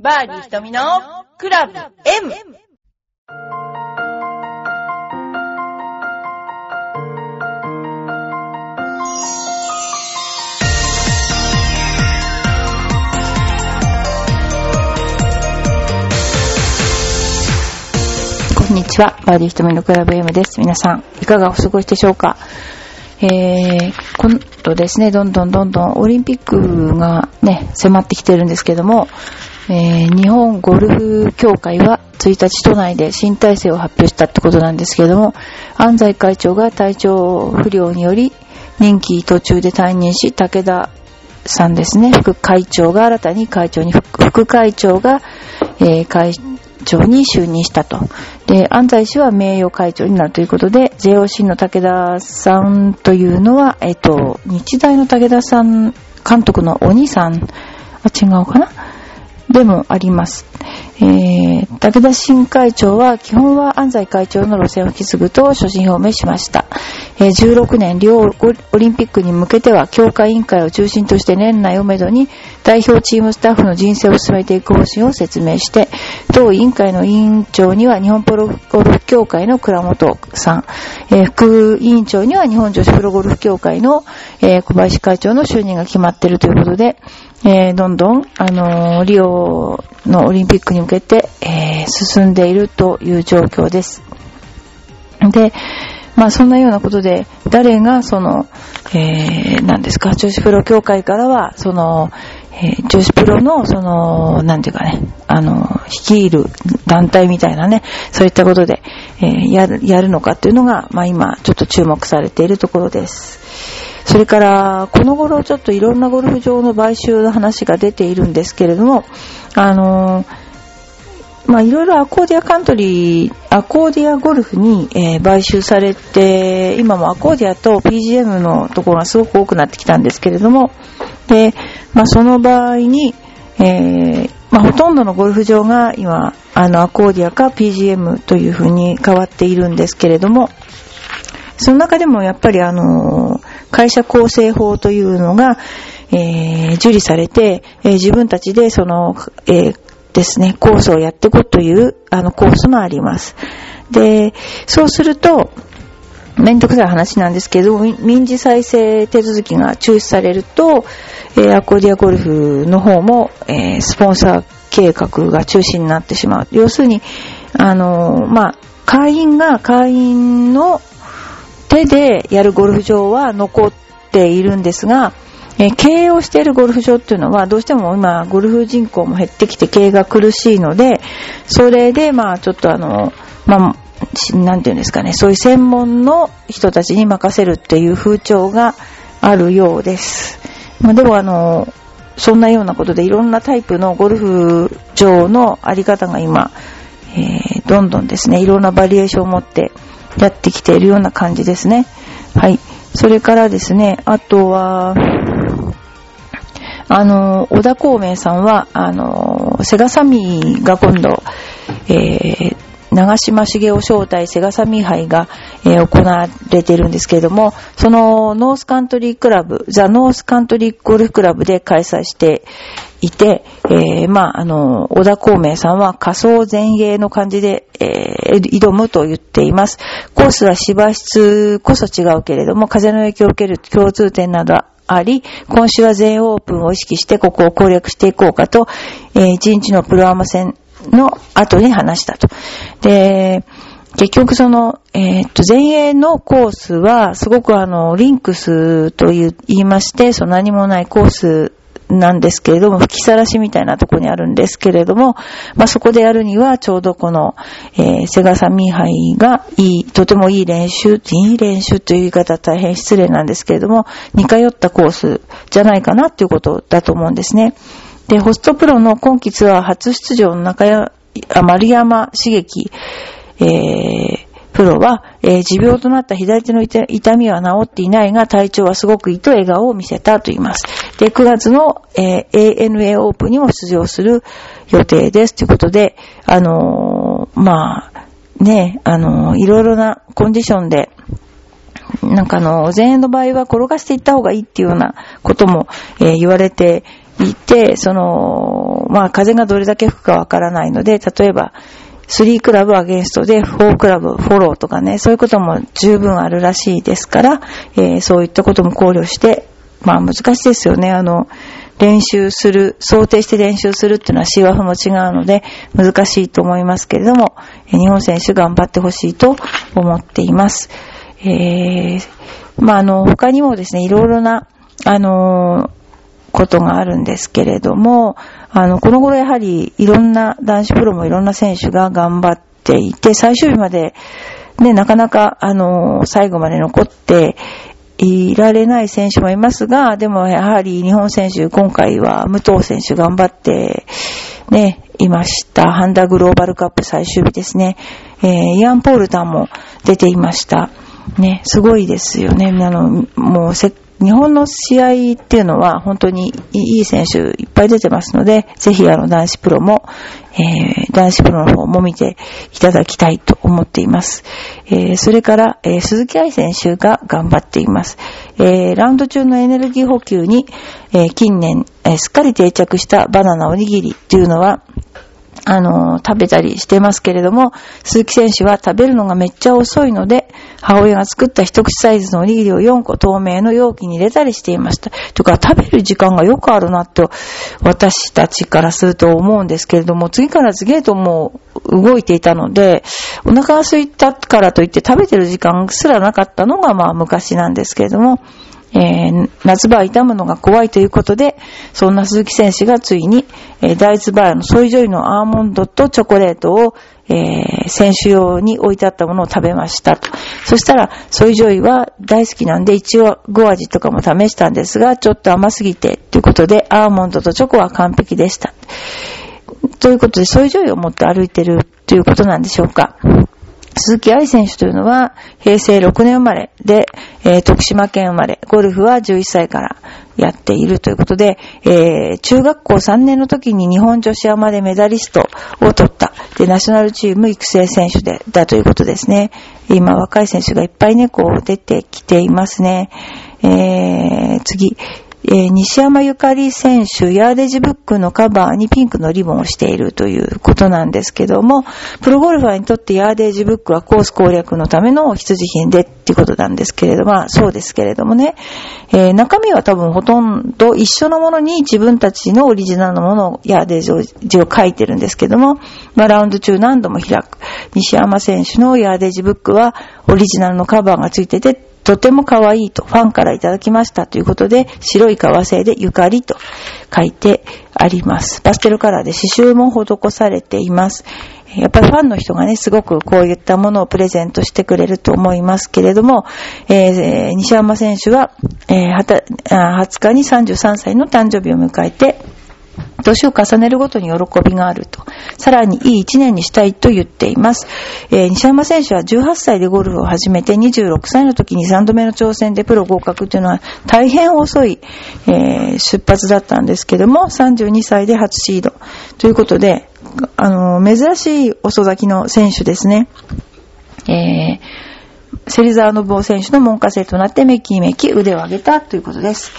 バーディー瞳のクラブ M! こんにちは。バーディー瞳のクラブ M です。皆さん、いかがお過ごしでしょうか？えー、今度ですね、どんどんどんどんオリンピックがね、迫ってきてるんですけども、えー、日本ゴルフ協会は1日都内で新体制を発表したってことなんですけれども、安西会長が体調不良により任期途中で退任し、武田さんですね、副会長が新たに会長に、副会長が、えー会長に就任したと。で、安西氏は名誉会長になるということで、JOC の武田さんというのは、えっ、と、日大の武田さん、監督のお兄さん、あ、違うかな？でもあります。えー、武田新会長は、基本は安西会長の路線を引き継ぐと所信表明しました。えー16年リオリンピックに向けては、協会委員会を中心として年内をめどに、代表チームスタッフの人生を進めていく方針を説明して、同委員会の委員長には日本プロゴルフ協会の倉本さん、えー副委員長には日本女子プロゴルフ協会の、えー小林会長の就任が決まっているということで、えーどんどん、あのーリオのオリンピックに向けて、えー進んでいるという状況です。で、まあそんなようなことで、誰がその、えー、何ですか、女子プロ協会からは、その、えー女子プロの、その、なんていうかね、あの、率いる団体みたいなね、そういったことで、えーやる、やるのかっていうのが、まあ今、ちょっと注目されているところです。それから、この頃ちょっといろんなゴルフ場の買収の話が出ているんですけれども、あのまあ、いろいろアコーディアカントリー、アコーディアゴルフに、えー買収されて、今もアコーディアと PGM のところがすごく多くなってきたんですけれども、で、まあ、その場合に、えーまあ、ほとんどのゴルフ場が今、あの、アコーディアか PGM というふうに変わっているんですけれども、その中でもやっぱりあの、会社構成法というのが、えー受理されて、えー自分たちでその、えーですね、コースをやっていこうという、あの、コースもあります。で、そうすると、めんどくさい話なんですけど、民事再生手続きが中止されると、えーアコーディアゴルフの方も、えースポンサー計画が中止になってしまう。要するに、あのーまあ、会員が会員の手でやるゴルフ場は残っているんですが、え経営をしているゴルフ場っていうのはどうしても今ゴルフ人口も減ってきて経営が苦しいので、それでまあちょっとあの、まあ、なんていうんですかね、そういう専門の人たちに任せるっていう風潮があるようです。まあ、でもあの、そんなようなことでいろんなタイプのゴルフ場のあり方が今、えーどんどんですね、いろんなバリエーションを持ってやってきているような感じですね。はい。それからですね、あとは、あの、小田孔明さんは、あの、セガサミーが今度、えー長嶋茂雄招待セガサミー杯が、えー行われているんですけれども、そのノースカントリークラブ、ザ・ノースカントリーゴルフクラブで開催していて、えーまあ、あの、小田孔明さんは仮想前衛の感じで、えー挑むと言っています。コースは芝質こそ違うけれども、風の影響を受ける共通点などあり、今週は全オープンを意識してここを攻略していこうかと、えー1日のプロアマ戦の後に話したと。で、結局その、えーっと、前衛のコースは、すごくあの、リンクスと言いまして、その何もないコースなんですけれども、吹きさらしみたいなとこにあるんですけれども、まあ、そこでやるには、ちょうどこの、えーセガサミー杯がいい、とてもいい練習、いい練習という言い方は大変失礼なんですけれども、似通ったコースじゃないかなっていうことだと思うんですね。で、ホストプロの今季ツアー初出場の中や、丸山茂樹、えープロは、えー持病となった左手の痛痛みは治っていないが、体調はすごくいいと笑顔を見せたと言います。で、9月の、えー ANA オープンにも出場する予定です。ということで、あのーまあ、ね、あのーいろいろなコンディションで、なんかあの、前衛の場合は転がしていった方がいいっていうようなことも、えー言われていて、その、まあ風がどれだけ吹くかわからないので、例えば、3クラブアゲンストで4クラブフォローとかね、そういうことも十分あるらしいですから、えー、そういったことも考慮して、まあ難しいですよね。あの、練習する、想定して練習するっていうのは C ワフも違うので難しいと思いますけれども、日本選手頑張ってほしいと思っています。えー、まああの、他にもですね、いろいろな、あのことがあるんですけれども、あの、この頃やはりいろんな男子プロもいろんな選手が頑張っていて、最終日までね、なかなか、あの、最後まで残っていられない選手もいますが、でもやはり日本選手、今回は武藤選手頑張って、ね、いました。ハンダグローバルカップ最終日ですね。えー、イアン・ポールタンも出ていました。ね、すごいですよね。あの、もうせ日本の試合っていうのは本当にいい選手いっぱい出てますので、ぜひあの男子プロも、えー、男子プロの方も見ていただきたいと思っています。えー、それから、えー、鈴木愛選手が頑張っています。えー、ラウンド中のエネルギー補給に、えー、近年、え、すっかり定着したバナナおにぎりというのは、あの、食べたりしてますけれども、鈴木選手は食べるのがめっちゃ遅いので、母親が作った一口サイズのおにぎりを4個透明の容器に入れたりしていました。とか、食べる時間がよくあるなと、私たちからすると思うんですけれども、次から次へともう動いていたので、お腹が空いたからといって食べてる時間すらなかったのがまあ昔なんですけれども、えー、夏場は傷むのが怖いということで、そんな鈴木選手がついに、えー、大豆バーのソイジョイのアーモンドとチョコレートを、えー、選手用に置いてあったものを食べましたと。そしたら、ソイジョイは大好きなんで、一応5味とかも試したんですが、ちょっと甘すぎて、ということで、アーモンドとチョコは完璧でした。ということで、ソイジョイを持って歩いてるということなんでしょうか。鈴木愛選手というのは、平成6年生まれで、えー、徳島県生まれ、ゴルフは11歳からやっているということで、えー、中学校3年の時に日本女子アマでメダリストを取った、で、ナショナルチーム育成選手で、だということですね。今、若い選手がいっぱいね、こう、出てきていますね。えー、次、えー、西山ゆかり選手、ヤーデジブックのカバーにピンクのリボンをしているということなんですけども、プロゴルファーにとってヤーデージブックはコース攻略のための必需品でっていうことなんですけれども、そうですけれどもね、えー、中身は多分ほとんど一緒のものに自分たちのオリジナルのものをヤーデージを書いてるんですけども、まあラウンド中何度も開く。西山選手のヤーデージブックはオリジナルのカバーがついてて、とても可愛いとファンからいただきましたということで、白い革製でゆかりと書いてあります。パステルカラーで刺繍も施されています。やっぱりファンの人がね、すごくこういったものをプレゼントしてくれると思いますけれども、えー、西山選手は、えー、20日に33歳の誕生日を迎えて、年を重ねるごとに喜びがあると。さらにいい一年にしたいと言っています。えー、西山選手は18歳でゴルフを始めて26歳の時に3度目の挑戦でプロ合格というのは大変遅い、えー、出発だったんですけども、32歳で初シード。ということで、あのー、珍しい遅咲きの選手ですね。えー、芹沢信夫選手の門下生となってめきめき腕を上げたということです。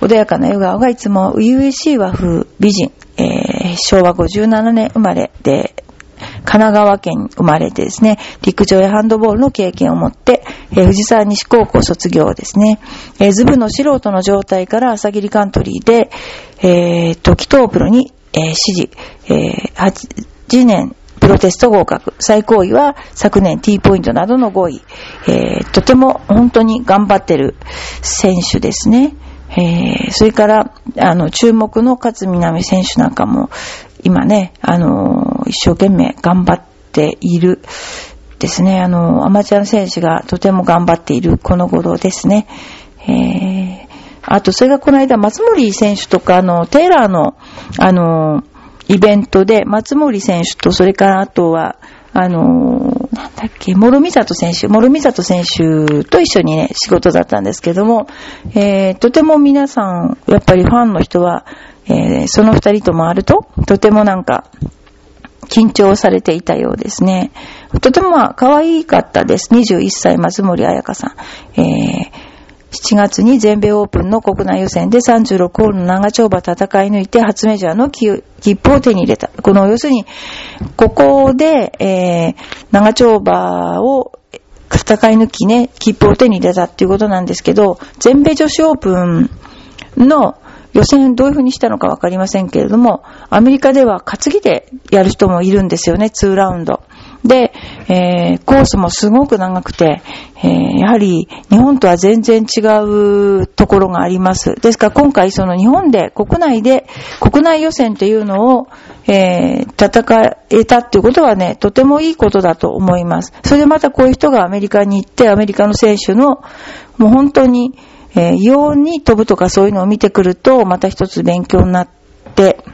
穏やかな笑顔がいつも初々しい和風美人、えー、昭和57年生まれで、神奈川県生まれてですね、陸上やハンドボールの経験を持って、えー、藤沢西高校卒業ですね、えー、ズブの素人の状態から朝霧カントリーで、えー、時東プロに、えー、指示、えー、8年プロテスト合格。最高位は昨年 T ポイントなどの5位。えー、とても本当に頑張ってる選手ですね。えー、それから、あの、注目の勝みなみ選手なんかも、今ね、あの、一生懸命頑張っているですね。あの、アマチュアの選手がとても頑張っているこの頃ですね。えー、あと、それがこの間、松森選手とか、あの、テーラーの、あの、イベントで、松森選手と、それからあとは、あの、なんだっけ、諸見里選手、諸見里選手と一緒にね、仕事だったんですけども、えー、とても皆さん、やっぱりファンの人は、えー、その二人と回ると、とてもなんか、緊張されていたようですね。とても、可愛かったです。21歳、松森彩香さん。えー、7月に全米オープンの国内予選で36ホールの長丁場戦い抜いて初メジャーの切符を手に入れた。この要するに、ここで、えー、長丁場を戦い抜きね、切符を手に入れたっていうことなんですけど、全米女子オープンの予選どういう風にしたのかわかりませんけれども、アメリカでは担ぎでやる人もいるんですよね、2ラウンド。で、えー、コースもすごく長くて、えー、やはり日本とは全然違うところがあります。ですから今回その日本で国内で国内予選というのを、えー、戦えたっていうことはね、とてもいいことだと思います。それでまたこういう人がアメリカに行ってアメリカの選手のもう本当に、えー、異様に飛ぶとかそういうのを見てくるとまた一つ勉強になって、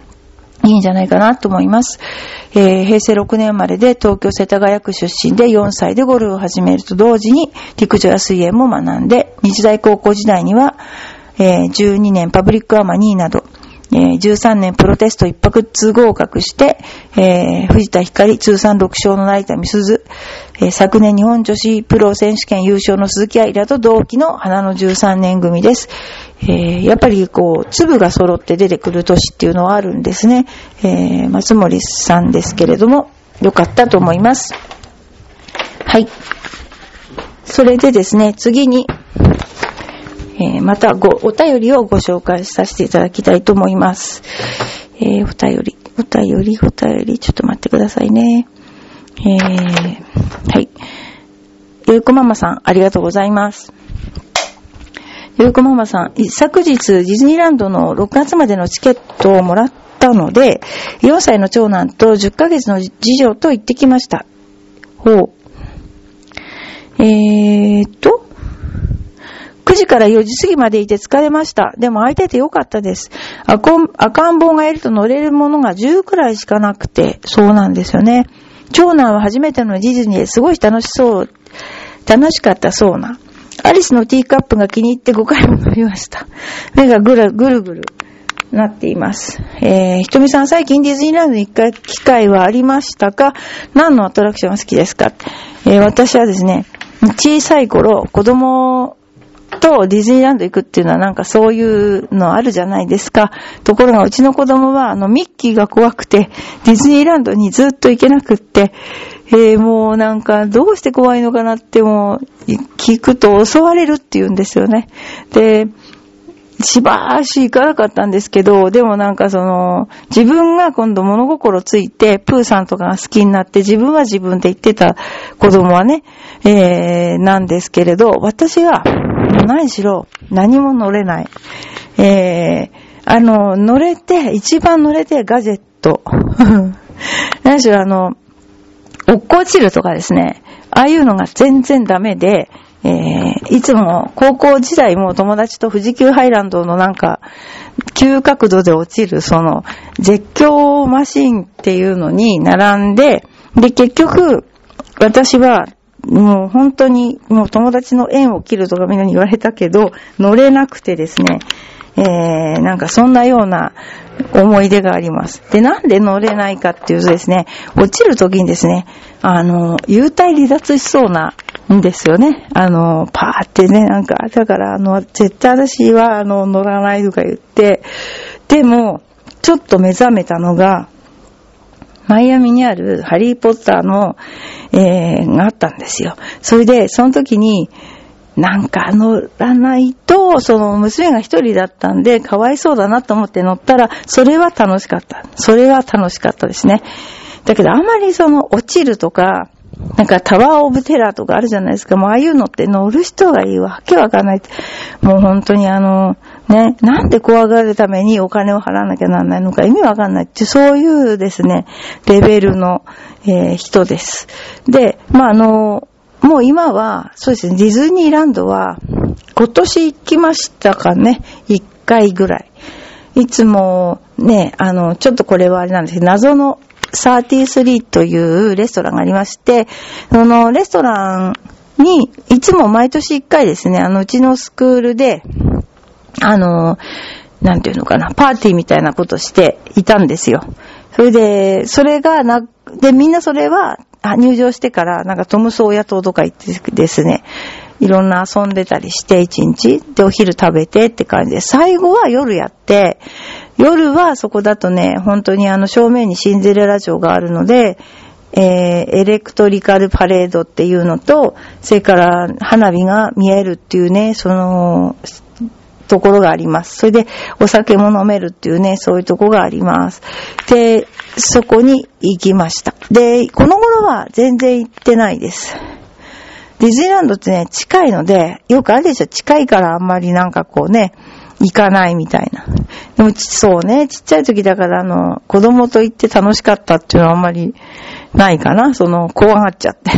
いいんじゃないかなと思います。えー、平成6年生まれで東京世田谷区出身で4歳でゴルフを始めると同時に陸上や水泳も学んで、日大高校時代には、えー、12年パブリックアマ2位など、え、13年プロテスト一泊通合格して、えー、藤田光通算6勝の成田美鈴、えー、昨年日本女子プロ選手権優勝の鈴木愛らと同期の花の13年組です。え、やっぱりこう、粒が揃って出てくる年っていうのはあるんですね。え、松森さんですけれども、よかったと思います。はい。それでですね、次に、えー、またご、お便りをご紹介させていただきたいと思います。えー、お便り、お便り、お便り、ちょっと待ってくださいね。えー、はい。ゆうこママさん、ありがとうございます。ゆうこママさん、昨日ディズニーランドの6月までのチケットをもらったので、4歳の長男と10ヶ月の次女と行ってきました。ほう。えーっと、9時から4時過ぎまでいて疲れました。でも空いててよかったです。赤ん坊がいると乗れるものが10くらいしかなくて、そうなんですよね。長男は初めてのディズニーですごい楽しそう、楽しかったそうな。アリスのティーカップが気に入って5回も飲みました。目がぐるぐるぐるなっています。えー、ひとみさん最近ディズニーランドに行く機会はありましたか？何のアトラクションが好きですか？えー、私はですね、小さい頃、子供とディズニーランド行くっていうのはなんかそういうのあるじゃないですか。ところがうちの子供はあのミッキーが怖くてディズニーランドにずっと行けなくって、えー、もうなんかどうして怖いのかなってもう聞くと襲われるって言うんですよね。で、しばらし行かなかったんですけど、でもなんかその、自分が今度物心ついて、プーさんとかが好きになって、自分は自分で言ってた子供はね、えー、なんですけれど、私は、何しろ、何も乗れない。えー、あの、乗れて、一番乗れてガジェット。何しろあの、落っこちるとかですね、ああいうのが全然ダメで、えー、いつも高校時代も友達と富士急ハイランドのなんか、急角度で落ちるその絶叫マシンっていうのに並んで、で、結局、私はもう本当にもう友達の縁を切るとかみんなに言われたけど、乗れなくてですね、えー、なんかそんなような思い出があります。で、なんで乗れないかっていうとですね、落ちるときにですね、あの、幽体離脱しそうなんですよね。あの、パーってね、なんか、だからあの、絶対私はあの、乗らないとか言って、でも、ちょっと目覚めたのが、マイアミにあるハリーポッターの、えー、があったんですよ。それで、その時に、なんか乗らないと、その娘が一人だったんで、かわいそうだなと思って乗ったら、それは楽しかった。それは楽しかったですね。だけどあまりその落ちるとか、なんかタワーオブテラーとかあるじゃないですか。もうああいうのって乗る人がいいわけわかんない。もう本当にあの、ね、なんで怖がるためにお金を払わなきゃならないのか意味わかんないって、そういうですね、レベルの、えー、人です。で、まあ、あの、もう今は、そうですね、ディズニーランドは、今年行きましたかね、一回ぐらい。いつもね、あの、ちょっとこれはあれなんですけど、謎の33というレストランがありまして、そのレストランに、いつも毎年一回ですね、あの、うちのスクールで、あの、なんていうのかな、パーティーみたいなことしていたんですよ。それで、それがな、で、みんなそれは、入場してから、なんかトムソーヤ島とか行ってですね、いろんな遊んでたりして一日。で、お昼食べてって感じで、最後は夜やって、夜はそこだとね、本当にあの正面にシンデレラ城があるので、えー、エレクトリカルパレードっていうのと、それから花火が見えるっていうね、その、ところがあります。それで、お酒も飲めるっていうね、そういうとこがあります。で、そこに行きました。で、この頃は全然行ってないです。ディズニーランドってね、近いので、よくあるでしょ、近いからあんまりなんかこうね、行かないみたいな。でも、そうね、ちっちゃい時だからあの、子供と行って楽しかったっていうのはあんまりないかな。その、怖がっちゃって。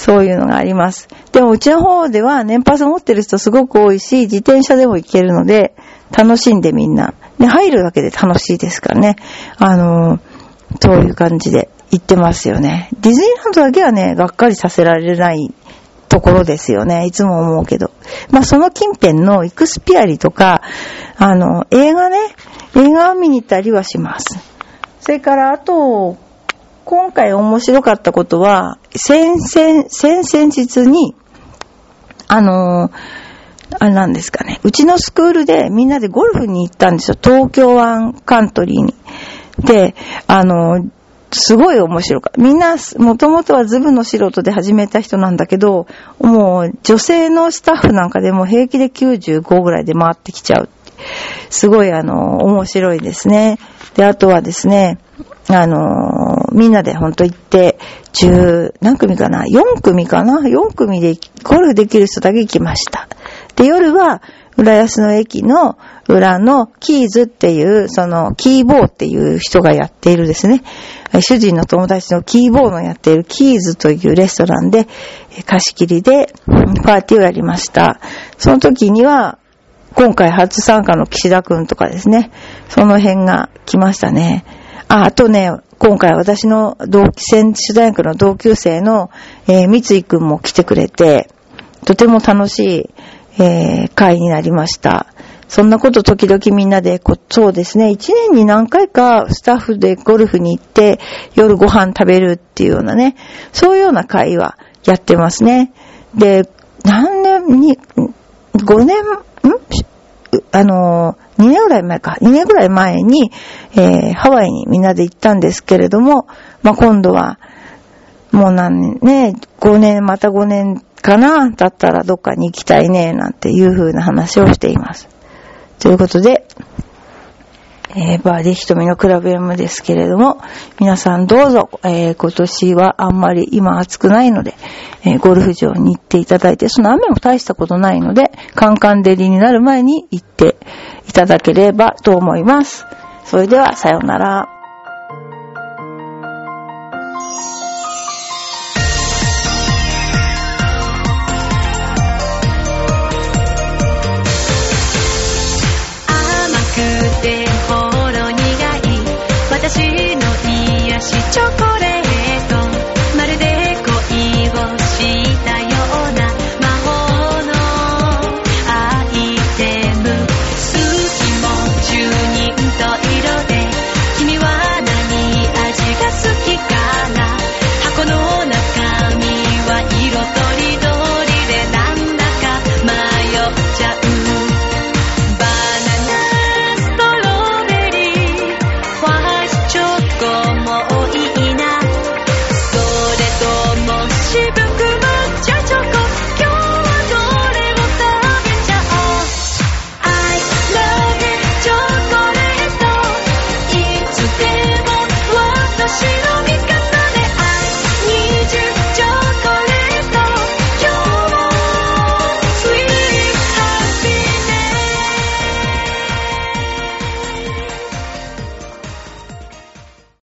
そういうのがあります。でもうちの方では年パス持ってる人すごく多いし、自転車でも行けるので、楽しんでみんな。で、入るだけで楽しいですからね。あのー、そういう感じで行ってますよね。ディズニーランドだけはね、がっかりさせられないところですよね。いつも思うけど。まあ、その近辺のイクスピアリとか、あの、映画ね、映画を見に行ったりはします。それから、あと、今回面白かったことは、先々、先々日に、あのー、あれなんですかね。うちのスクールでみんなでゴルフに行ったんですよ。東京湾カントリーに。で、あの、すごい面白かった。みんな、もともとはズブの素人で始めた人なんだけど、もう女性のスタッフなんかでも平気で95ぐらいで回ってきちゃう。すごいあの、面白いですね。で、あとはですね、あのみんなでほんと行って、十、何組かな ?4 組かな ?4 組でゴルフできる人だけ行きました。で、夜は、浦安の駅の裏のキーズっていう、その、キーボーっていう人がやっているですね。主人の友達のキーボーのやっているキーズというレストランで、貸し切りでパーティーをやりました。その時には、今回初参加の岸田くんとかですね、その辺が来ましたね。あ、あとね、今回私の同期、選手大学の同級生の、えー、三井くんも来てくれて、とても楽しい、えー、会になりました。そんなこと時々みんなでこ、そうですね、一年に何回かスタッフでゴルフに行って夜ご飯食べるっていうようなね、そういうような会はやってますね。で、何年に、5年、ん？あの、2年ぐらい前か、2年ぐらい前に、えー、ハワイにみんなで行ったんですけれども、まあ、今度は、もう何年ね、5年、また5年かな、だったらどっかに行きたいね、なんていう風な話をしています。ということで、えー、バーディ瞳のクラブ M ですけれども、皆さんどうぞ、えー、今年はあんまり今暑くないので、えー、ゴルフ場に行っていただいて、その雨も大したことないので、カンカン照りになる前に行っていただければと思います。それでは、さようなら。私の癒しチョコレート